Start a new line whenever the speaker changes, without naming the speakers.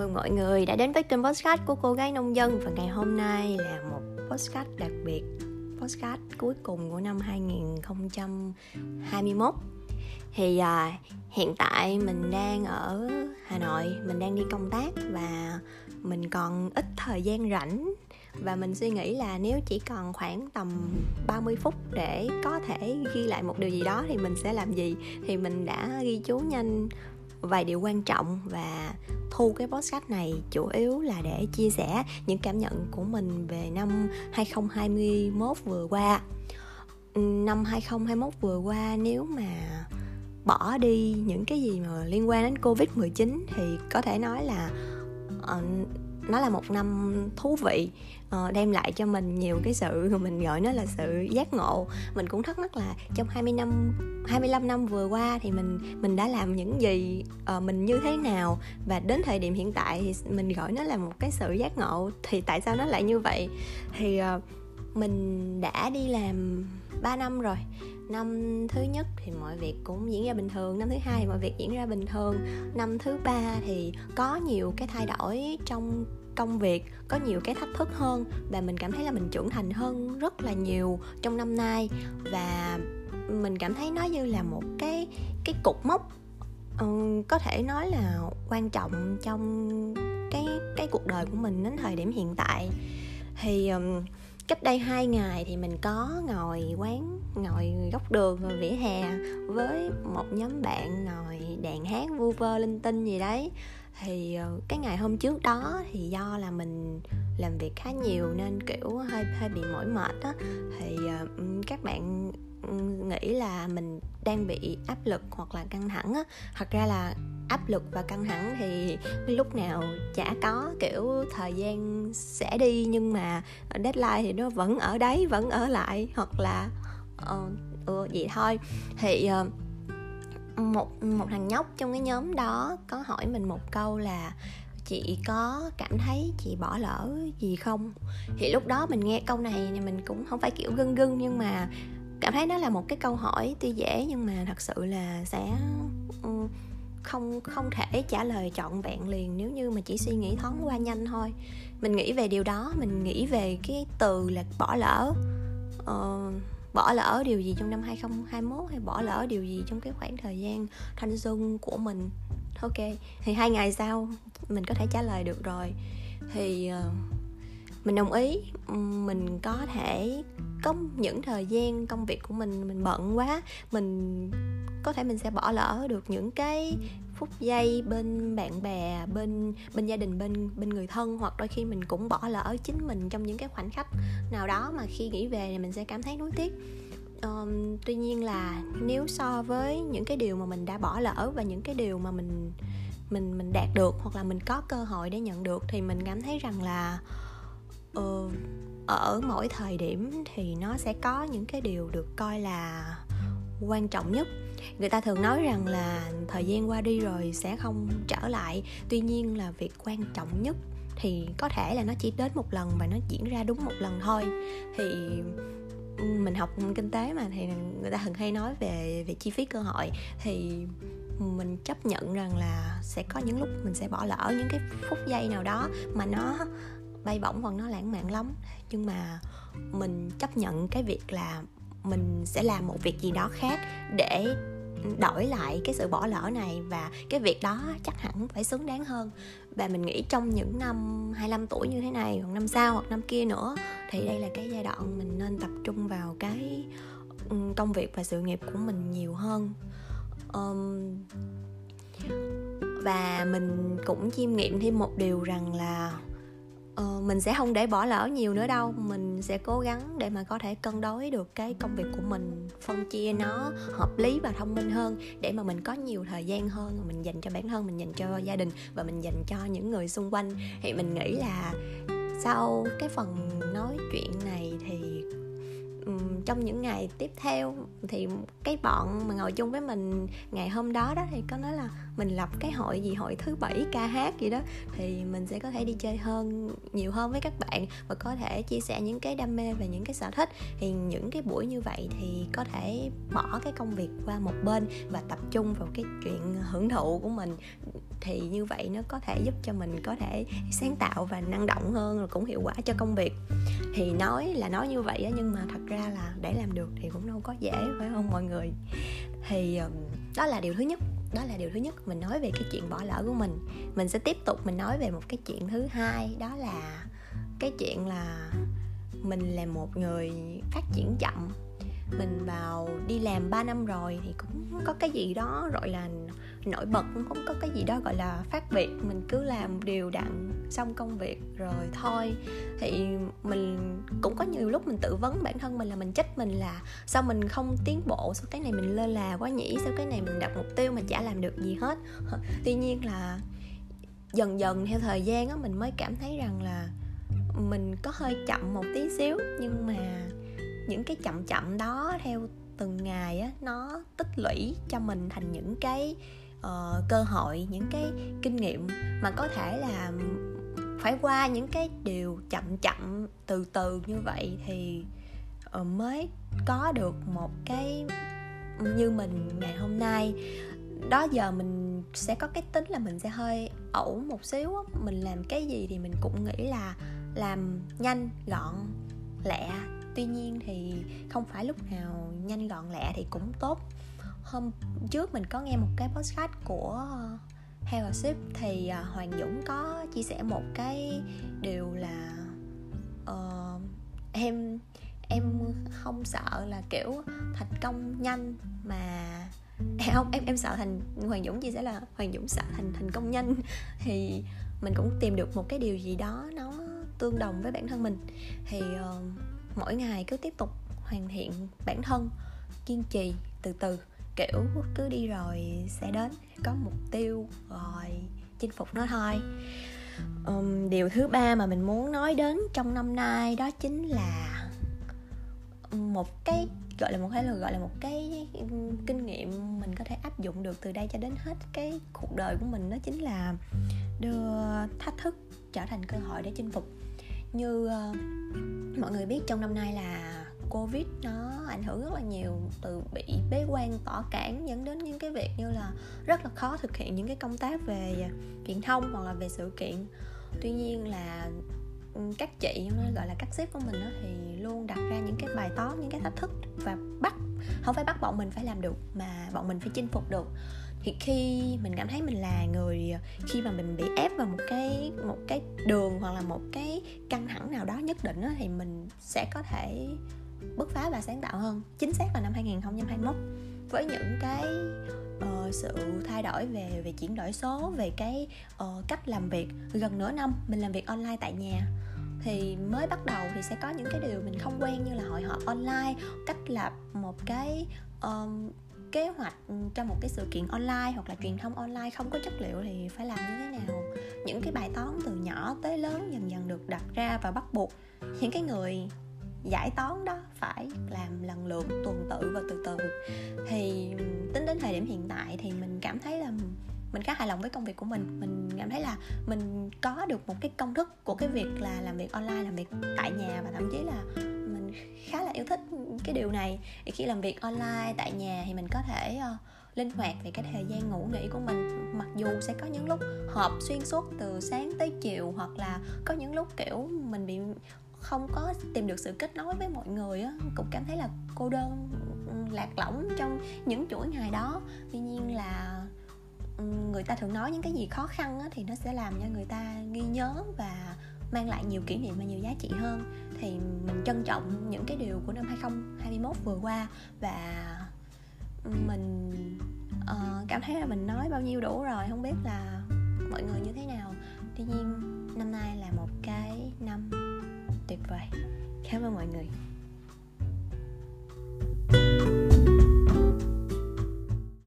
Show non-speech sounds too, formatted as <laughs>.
mừng mọi người đã đến với kênh podcast của cô gái nông dân. Và ngày hôm nay là một podcast đặc biệt Podcast cuối cùng của năm 2021 Thì à, hiện tại mình đang ở Hà Nội Mình đang đi công tác và mình còn ít thời gian rảnh. Và mình suy nghĩ là nếu chỉ còn khoảng tầm 30 phút để có thể ghi lại một điều gì đó thì mình sẽ làm gì? Thì mình đã ghi chú nhanh vài điều quan trọng và thu cái podcast này chủ yếu là để chia sẻ những cảm nhận của mình về năm 2021 vừa qua. Ừ, năm 2021 vừa qua nếu mà bỏ đi những cái gì mà liên quan đến Covid-19 thì có thể nói là Ờ, nó là một năm thú vị uh, đem lại cho mình nhiều cái sự mình gọi nó là sự giác ngộ. Mình cũng thắc mắc là trong 20 năm 25 năm vừa qua thì mình mình đã làm những gì uh, mình như thế nào? Và đến thời điểm hiện tại thì mình gọi nó là một cái sự giác ngộ. Thì tại sao nó lại như vậy? Thì uh, mình đã đi làm 3 năm rồi. Năm thứ nhất thì mọi việc cũng diễn ra bình thường năm thứ hai thì mọi việc diễn ra bình thường. Năm thứ ba thì có nhiều cái thay đổi trong công việc có nhiều cái thách thức hơn và mình cảm thấy là mình trưởng thành hơn rất là nhiều trong năm nay. Và mình cảm thấy nó như là một cái cái cục mốc ừ, có thể nói là quan trọng trong cái cái cuộc đời của mình đến thời điểm hiện tại. Thì um, cách đây hai ngày thì mình có ngồi quán, ngồi góc đường và vỉa hè với một nhóm bạn ngồi đàn hát vu vơ linh tinh gì đấy. Thì ờ, cái ngày hôm trước đó thì do là mình làm việc khá nhiều nên, kiểu, hơi hơi bị mỏi mệt á. Thì ờ, các bạn nghĩ là mình đang bị áp lực hoặc là căng thẳng á. Thật ra là áp lực và căng thẳng thì lúc nào chả có kiểu thời gian sẽ đi nhưng mà deadline thì nó vẫn ở đấy vẫn ở lại hoặc là uh, ừ, vậy thôi. Thì uh, một một thằng nhóc trong cái nhóm đó có hỏi mình một câu là chị có cảm thấy chị bỏ lỡ gì không? Thì lúc đó mình nghe câu này thì mình cũng không phải kiểu gưng gưng nhưng mà cảm thấy nó là một cái câu hỏi tuy dễ nhưng mà thật sự là sẽ ừ, không không thể trả lời trọn vẹn liền nếu như mà chỉ suy nghĩ thoáng qua nhanh thôi. Mình nghĩ về điều đó mình nghĩ về cái từ là bỏ lỡ. Uh, bỏ lỡ điều gì trong năm 2021 hay bỏ lỡ điều gì trong cái khoảng thời gian thanh xuân của mình? Ok thì hai ngày sau mình có thể trả lời được rồi. Thì uh, mình đồng ý. Mình có thể có những thời gian công việc của mình mình bận quá mình có thể mình sẽ bỏ lỡ được những cái phút giây bên bạn bè bên bên gia đình bên bên người thân hoặc đôi khi mình cũng bỏ lỡ chính mình trong những cái khoảnh khắc nào đó mà khi nghĩ về thì mình sẽ cảm thấy nuối tiếc. Um, tuy nhiên là nếu so với những cái điều mà mình đã bỏ lỡ và những cái điều mà mình mình mình đạt được hoặc là mình có cơ hội để nhận được thì mình cảm thấy rằng là uh, ở mỗi thời điểm thì nó sẽ có những cái điều được coi là quan trọng nhất. Người ta thường nói rằng là thời gian qua đi rồi sẽ không trở lại. Tuy nhiên là việc quan trọng nhất thì có thể là nó chỉ đến một lần và nó diễn ra đúng một lần thôi. Thì mình học kinh tế mà thì người ta thường hay nói về về chi phí cơ hội. Thì mình chấp nhận rằng là sẽ có những lúc mình sẽ bỏ lỡ những cái phút giây nào đó mà nó bay bổng hoặc nó lãng mạn lắm. Nhưng mà mình chấp nhận cái việc là mình sẽ làm một việc gì đó khác để đổi lại cái sự bỏ lỡ này và cái việc đó chắc hẳn phải xứng đáng hơn. Và mình nghĩ trong những năm 25 tuổi như thế này hoặc năm sau hoặc năm kia nữa thì đây là cái giai đoạn mình nên tập trung vào cái công việc và sự nghiệp của mình nhiều hơn. Um, và mình cũng chiêm nghiệm thêm một điều rằng là uh, mình sẽ không để bỏ lỡ nhiều nữa đâu. Mình sẽ cố gắng để mà có thể cân đối được cái công việc của mình phân chia nó hợp lý và thông minh hơn để mà mình có nhiều thời gian hơn mình dành cho bản thân mình dành cho gia đình và mình dành cho những người xung quanh. Thì mình nghĩ là sau cái phần nói chuyện này trong những ngày tiếp theo thì cái bọn mà ngồi chung với mình ngày hôm đó đó thì có nói là mình lập cái hội gì, hội thứ bảy ca hát gì đó, thì mình sẽ có thể đi chơi hơn, nhiều hơn với các bạn và có thể chia sẻ những cái đam mê và những cái sở thích. Thì những cái buổi như vậy thì có thể bỏ cái công việc qua một bên và tập trung vào cái chuyện hưởng thụ của mình. Thì như vậy nó có thể giúp cho mình có thể sáng tạo và năng động hơn, rồi cũng hiệu quả cho công việc thì nói là nói như vậy á, nhưng mà thật ra là để làm được thì cũng đâu có dễ, phải không mọi người? Thì đó là điều thứ nhất, đó là điều thứ nhất. Mình nói về cái chuyện bỏ lỡ của mình. Mình sẽ tiếp tục mình nói về một cái chuyện thứ hai, đó là cái chuyện là mình là một người phát triển chậm mình vào đi làm 3 năm rồi thì cũng có cái gì đó gọi là nổi bật, cũng không có cái gì đó gọi là phát biệt mình cứ làm đều đặn, xong công việc rồi thôi. Thì mình cũng có nhiều lúc mình tự vấn bản thân mình là mình trách mình là sao mình không tiến bộ, sao cái này mình lơ là quá nhỉ, sao cái này mình đặt mục tiêu mà chả làm được gì hết. <laughs> Tuy nhiên là dần dần theo thời gian á, mình mới cảm thấy rằng là mình có hơi chậm một tí xíu, nhưng mà những cái chậm chậm đó theo từng ngày á nó tích lũy cho mình thành những cái uh, cơ hội những cái kinh nghiệm mà có thể là phải qua những cái điều chậm chậm từ từ như vậy thì uh, mới có được một cái như mình ngày hôm nay. Đó giờ mình sẽ có cái tính là mình sẽ hơi ẩu một xíu mình làm cái gì thì mình cũng nghĩ là làm nhanh gọn lẹ tuy nhiên thì không phải lúc nào nhanh gọn lẹ thì cũng tốt. Hôm trước mình có nghe một cái podcast của Hell Ship thì à, Hoàng Dũng có chia sẻ một cái điều là uh, em em không sợ là kiểu thành công nhanh mà <laughs> không em em sợ thành Hoàng Dũng chia sẻ là Hoàng Dũng sợ thành thành công nhanh <laughs> thì mình cũng tìm được một cái điều gì đó nó tương đồng với bản thân mình. Thì uh, mỗi ngày cứ tiếp tục hoàn thiện bản thân kiên trì từ từ kiểu cứ đi rồi sẽ đến có mục tiêu rồi chinh phục nó thôi. Um, điều thứ ba mà mình muốn nói đến trong năm nay đó chính là một cái gọi là một hay là gọi là một cái kinh nghiệm mình có thể áp dụng được từ đây cho đến hết cái cuộc đời của mình đó chính là đưa thách thức trở thành cơ hội để chinh phục như uh, mọi người biết trong năm nay là covid nó ảnh hưởng rất là nhiều từ bị bế quan tỏ cản dẫn đến những cái việc như là rất là khó thực hiện những cái công tác về truyền thông hoặc là về sự kiện. Tuy nhiên là các chị gọi là các sếp của mình đó, thì luôn đặt ra những cái bài toán những cái thách thức và bắt không phải bắt bọn mình phải làm được mà bọn mình phải chinh phục được. Thì khi mình cảm thấy mình là người khi mà mình bị ép vào một cái một cái đường hoặc là một cái căng thẳng nào đó nhất định đó, thì mình sẽ có thể bứt phá và sáng tạo hơn chính xác là năm 2021 với những cái uh, sự thay đổi về về chuyển đổi số về cái uh, cách làm việc gần nửa năm mình làm việc online tại nhà. Thì mới bắt đầu thì sẽ có những cái điều mình không quen như là hội họp online cách lập một cái um, kế hoạch cho một cái sự kiện online hoặc là truyền thông online không có chất liệu thì phải làm như thế nào. Những cái bài toán từ nhỏ tới lớn dần dần được đặt ra và bắt buộc. Những cái người giải toán đó phải làm lần lượt tuần tự và từ từ. Thì tính đến thời điểm hiện tại thì mình cảm thấy là mình khá hài lòng với công việc của mình. Mình cảm thấy là mình có được một cái công thức của cái việc là làm việc online làm việc tại nhà và thậm chí là mình khá là yêu thích cái điều này. Thì khi làm việc online tại nhà thì mình có thể uh, linh hoạt về cái thời gian ngủ nghỉ của mình. Mặc dù sẽ có những lúc họp xuyên suốt từ sáng tới chiều hoặc là có những lúc kiểu mình bị không có tìm được sự kết nối với mọi người á cũng cảm thấy là cô đơn ừ, lạc lõng trong những chuỗi ngày đó. Tuy nhiên là ừ, người ta thường nói những cái gì khó khăn á, thì nó sẽ làm cho người ta ghi nhớ và mang lại nhiều kỷ niệm và nhiều giá trị hơn. Thì mình trân trọng những cái điều của năm 2021 vừa qua và ừ, mình uh, cảm thấy là mình nói bao nhiêu đủ rồi không biết là mọi người như thế nào. Tuy nhiên năm nay là một cái năm tuyệt vời. Cảm ơn mọi người. thank you